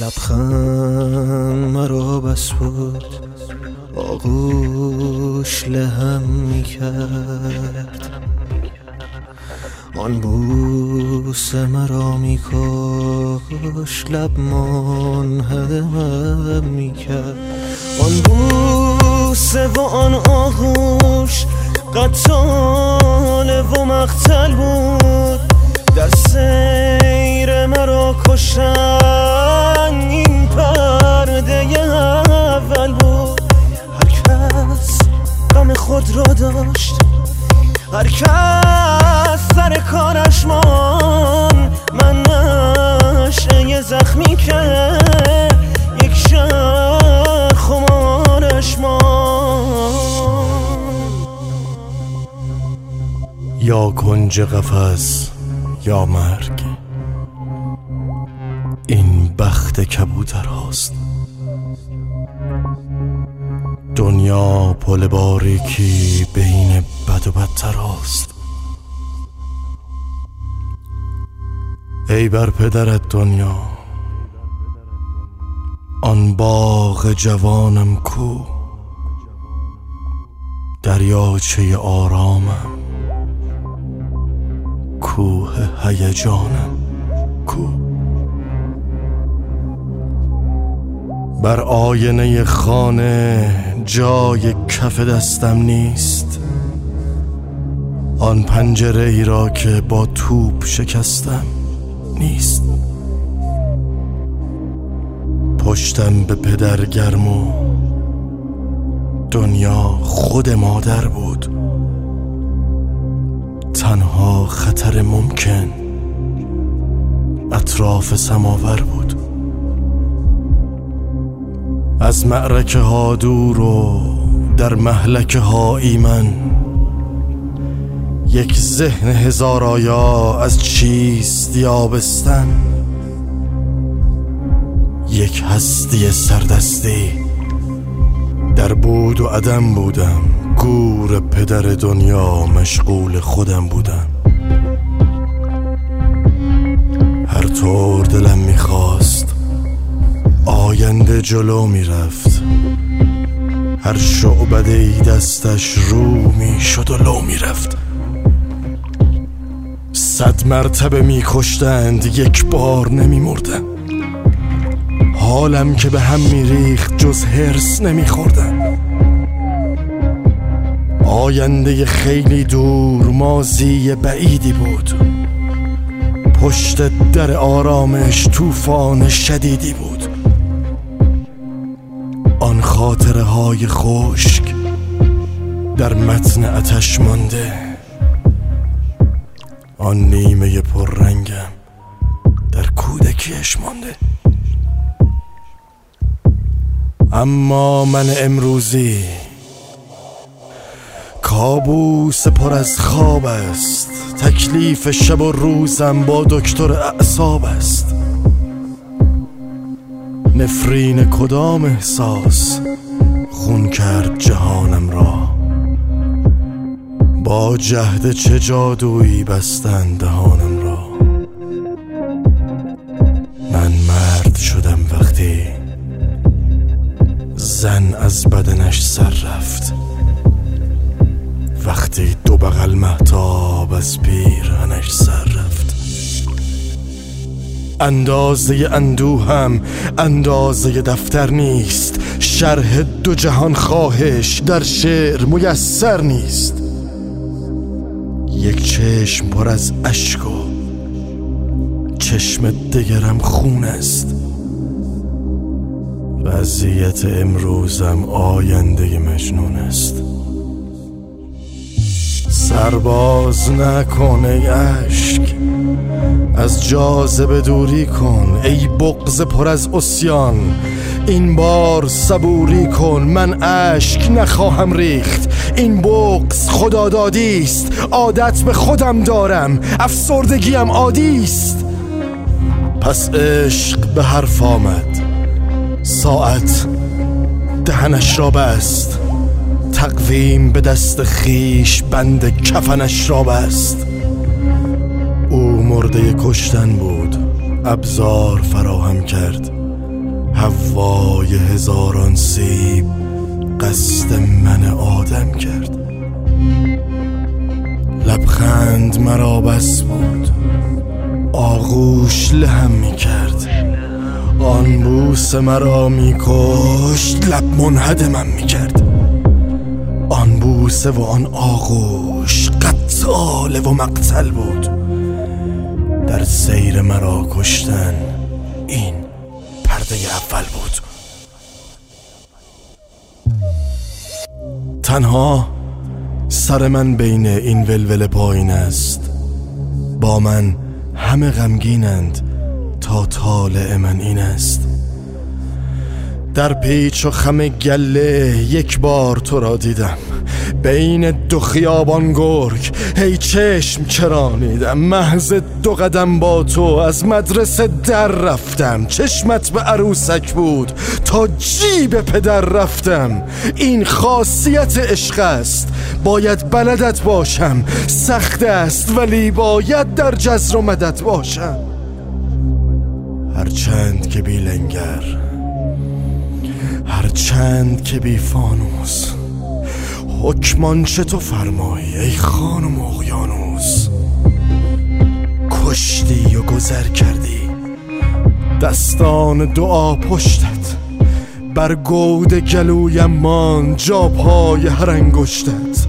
لبخند مرا بس بود آغوش لهم می کرد آن بوس مرا می کاش لب منهدمم می کرد آن بوسه و آن آغوش قطال و مقتل بود. در سیر مرا کشن خود را داشت. هر کس سر کارش مان من نشه زخمی که یک شهر خمارش مان یا کنج قفس یا مرگ. این بخت کبوتر هاست. دنیا پل باریکی بین بد و بدتر هاست ای بر پدرت دنیا آن باغ جوانم کو دریاچه آرامم کوه هیجانم کو. بر آینه خانه جای کف دستم نیست. آن پنجره ای را که با توپ شکستم نیست. پشتم به پدر گرم و دنیا خود مادر بود. تنها خطر ممکن اطراف سماور بود. از معرکه ها دور و در محلکه ها ایمن. یک ذهن هزار آیا از چیست یابستن؟ یک هستی سردستی. در بود و عدم بودم. گور پدر دنیا مشغول خودم بودم. هر طور دلم می‌خواست آینده جلو می‌رفت. هر شعبده ای دستش رو می‌شد و لو می‌رفت. صد مرتبه میکشتند یک بار نمیمردم حالم که به هم میریخت جز هرس نمیخوردم آینده خیلی دور مازی بعیدی بود. پشت در آرامش طوفان شدیدی بود. خاطره های خشک در متن اتش مانده. آن نیمه پررنگم در کودکیش مانده. اما من امروزی کابوس پر از خواب است. تکلیف شب و روزم با دکتر اعصاب است. نفرین کدام احساس خون کرد جهانم را. با جهد چه جادویی بستن دهانم را. من مرد شدم وقتی زن از بدنش سر رفت. وقتی دو بغل محتاب از پیرهنش سر رفت. اندازه اندوهم اندازه دفتر نیست. شرح دو جهان خواهش در شعر میسر نیست. یک چشم پر از اشک و چشم دگرم خون است. وضعیت امروزم آینده مجنون است. سرباز نکن ای اشک. از جاذبه دوری کن ای بغز پر از اسیان این بار صبوری کن من اشک نخواهم ریخت. این بغز خدادادی است عادت به خودم دارم افسردگیم عادی است. پس عشق به حرف آمد ساعت دهنش را بست. تقویم به دست خیش بند کفنش را بست. او مرده کشتن بود ابزار فراهم کرد. هوای هزاران سیب قصد من آدم کرد. لبخند مرا بس بود آغوش لهم می کرد. آن بوس مرا می کشت لب منهدمم می کرد. آن بوسه و آن آغوش قتال و مقتل بود. در سیر مرا کشتن این پرده اول بود. تنها سر من بین این ولول پایین است. با من همه غمگینند تا طالع من این است. در پیچ و خم گله یک بار تو را دیدم. بین دو خیابان گرگ. هی چشم چرانیدم محض دو قدم با تو از مدرسه در رفتم. چشمت به عروسک بود. تا جیب پدر رفتم. این خاصیت عشق است. باید بلدت باشم. سخت است ولی باید در جزر و مدت باشم. هرچند که بی لنگر هرچند که بی فانوس. حکمان چه تو فرمایی ای خانم اقیانوس؟ کشتی و گذر کردی. دستان دعا پشتت. بر گود گلویم مان جا پای هر انگشتت.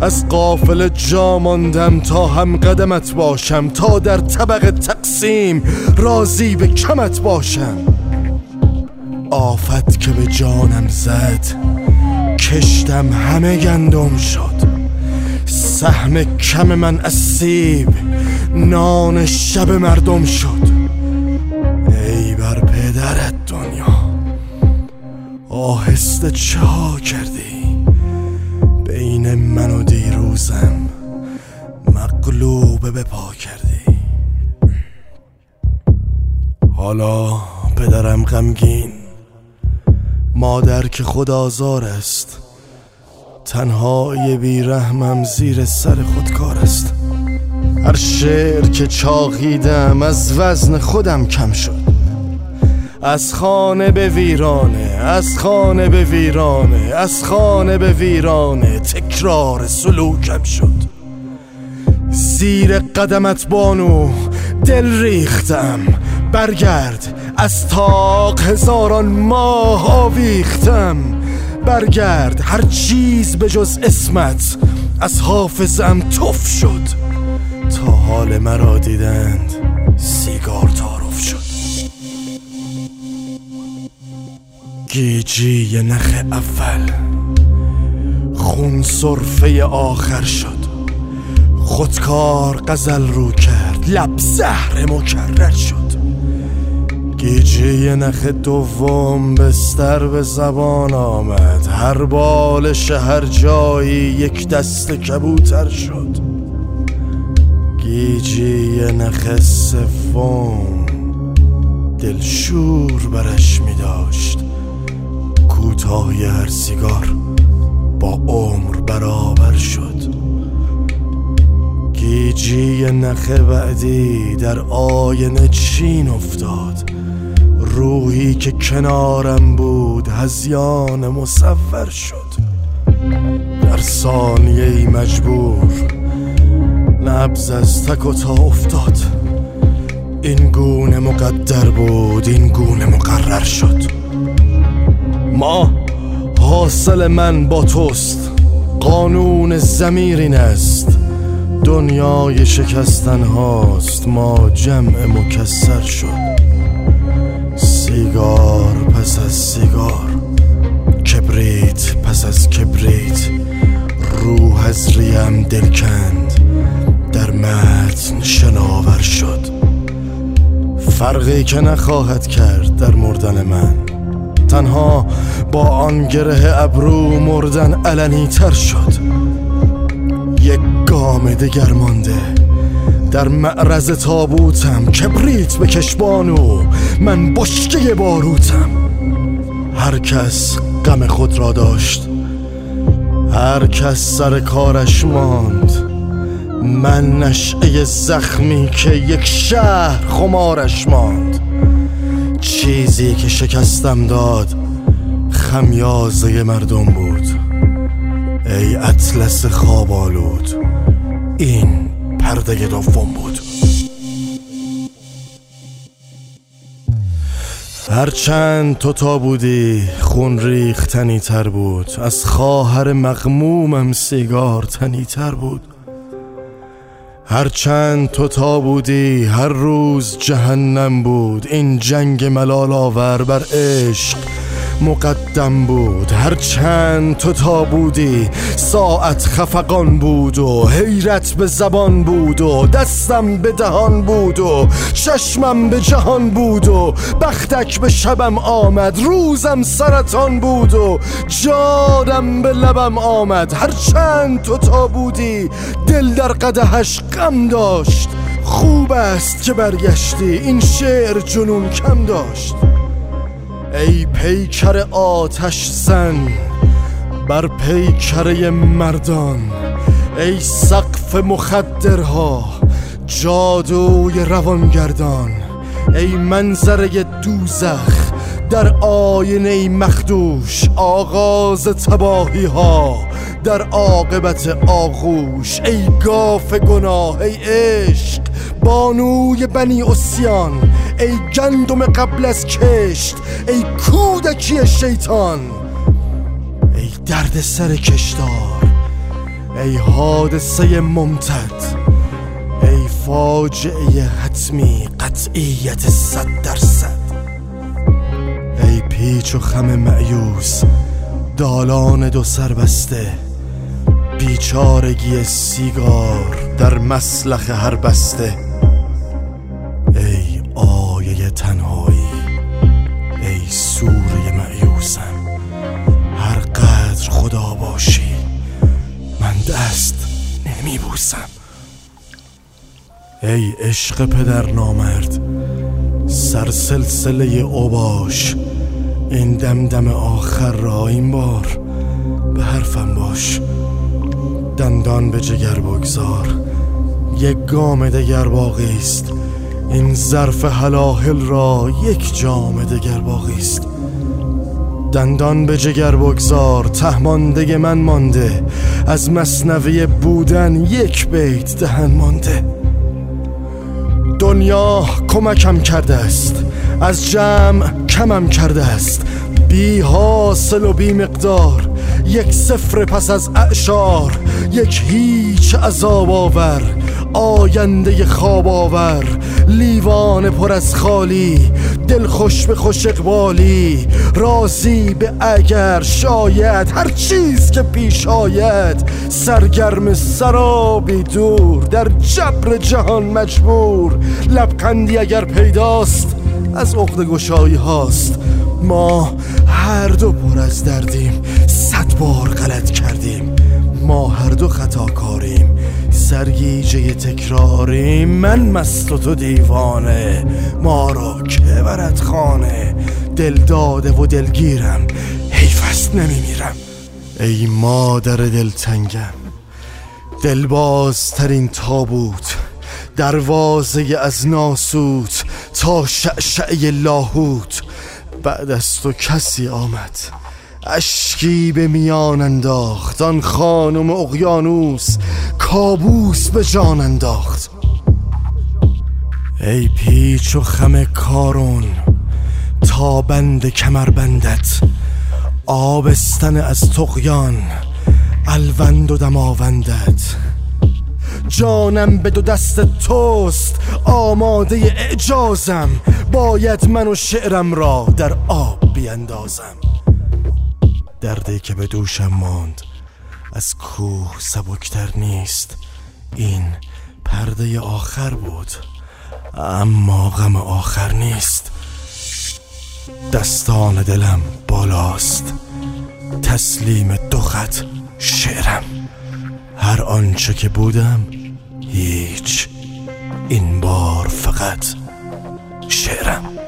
از قافل جا ماندم تا هم قدمت باشم. تا در طبق تقسیم راضی به کمت باشم. آفت که به جانم زد کشتم همه گندم شد. سهم کم من از سیب نان شب مردم شد. ای بر پدرت دنیا آهسته چا کردی؟ بین من و دیروزم مقلوب به پا کردی. حالا پدرم غمگین مادر که خود آزار است. تنهای بیرحمم زیر سر خودکار است. هر شعر که چاقیدم از وزن خودم کم شد. از خانه به ویرانه از خانه به ویرانه از خانه به ویرانه تکرار سلوکم شد. زیر قدمت بانو دل ریختم. برگرد از تاق هزاران ماه آویختم. برگرد هر چیز به جز اسمت. از حافظم تف شد. تا حال مرا دیدند سیگار تعارف شد. گیجی نخ اول. خون صرفه آخر شد. خودکار قزل رو کرد. لب زهر مکرر شد. گیجی نخ دوم بستر به زبان آمد. هر بال شهر جایی یک دست کبوتر شد. گیجی نخ سوم دلشور برش می داشت. کوتاهی هر سیگار با عمر برابر شد. گیجی نخ بعدی در آینه چین افتاد. روحی که کنارم بود هزیان مصور شد. در ثانیه مجبور نبز از تک و تا افتاد. این گونه مقدر بود این گونه مقرر شد. ما حاصل من با توست. قانون زمیر است. دنیای شکستن هاست. ما جمع مکسر شد. سیگار پس از سیگار. کبریت پس از کبریت. روح از ریم دل کند در متن شناور شد. فرقی که نخواهد کرد در مردن من. تنها با آن گره ابرو مردن علنی تر شد. یک گام دگر مانده. در معرض تابوتم. کبریت به کشبانو من بشکه باروتم. هر کس غم خود را داشت هر کس سر کارش ماند. من نشعه زخمی که یک شهر خمارش ماند. چیز چیزی که شکستم داد خمیازه مردم بود. ای اطلس خواب آلود این پرده دوم بود. هرچند تو تا بودی خون ریختنی تر بود از خواهر مغمومم سیگار تنی تر بود. هرچند تو تا بودی هر روز جهنم بود این جنگ ملال آور بر عشق مقدم بود. هر چند تو تا بودی ساعت خفقان بود و حیرت به زبان بود و دستم به دهان بود و چشمم به جهان بود و بختک به شبم آمد روزم سرطان بود و جادم به لبم آمد. هر چند تو تا بودی دل در قدهش غم داشت خوب است که برگشتی این شعر جنون کم داشت. ای پیکر آتش زن بر پیکره مردان. ای سقف مخدرها جادوی روانگردان. ای منظره دوزخ در آینه مخدوش. آغاز تباهی ها در عاقبت آغوش. ای گاف گناه ای عشق بانوی بنی اسیان ای گندم قبل از کشت ای کودکی شیطان ای درد سر کشتار ای حادثه ممتد ای فاجعه حتمی قطعیت صد درصد. ای پیچ و خم معیوس دالان دو سر بسته بیچارگی سیگار در مسلخ هر بسته. بوسم ای عشق پدر نامرد سر سلسله اوباش این دمدم آخر را این بار به حرفم باش. دندان به جگر بگذار یک گام دگر باقی است. این ظرف حلاحل را یک جام دگر باقی است. دندان به جگر بگذار تهمانده من مانده. از مصنوی بودن یک بیت دهن مانده. دنیا کمکم کرده است از جمع کمم کرده است. بی حاصل و بی مقدار یک سفر پس از اعشار یک هیچ عذاب آور. آینده خواب آور. لیوان پر از خالی دل خوش به خوش اقبالی. راضی به اگر شاید هر چیز که پیش آید. سرگرم سرابی دور در جبر جهان مجبور. لبخندی اگر پیداست از عقد گشایی هاست. ما هر دو پر از دردیم صد بار غلط کردیم. ما هر دو خطاکاریم سرگیجه تکراریم. من مست و تو دیوانه ما را که برد خانه؟ دل داده و دلگیرم حیف است نمیمیرم. ای مادر دلتنگم دلبازترین تابوت دروازه از ناسوت تا شعشعه لاهوت. بعد از تو کسی آمد. اشکی به میان انداخت. آن خانم اقیانوس کابوس به جان انداخت. ای پیچ و خم کارون تا بند کمر بندت آبستن از تقیان الوند و دماوندت. جانم به دو دست توست آماده اعجازم. باید من و شعرم را در آب بیندازم. دردی که به دوشم ماند از کوه سبکتر نیست. این پرده آخر بود اما غم آخر نیست. دستان دلم بالاست تسلیم دو خط شعرم. هر آنچه که بودم هیچ. این بار فقط شعرم.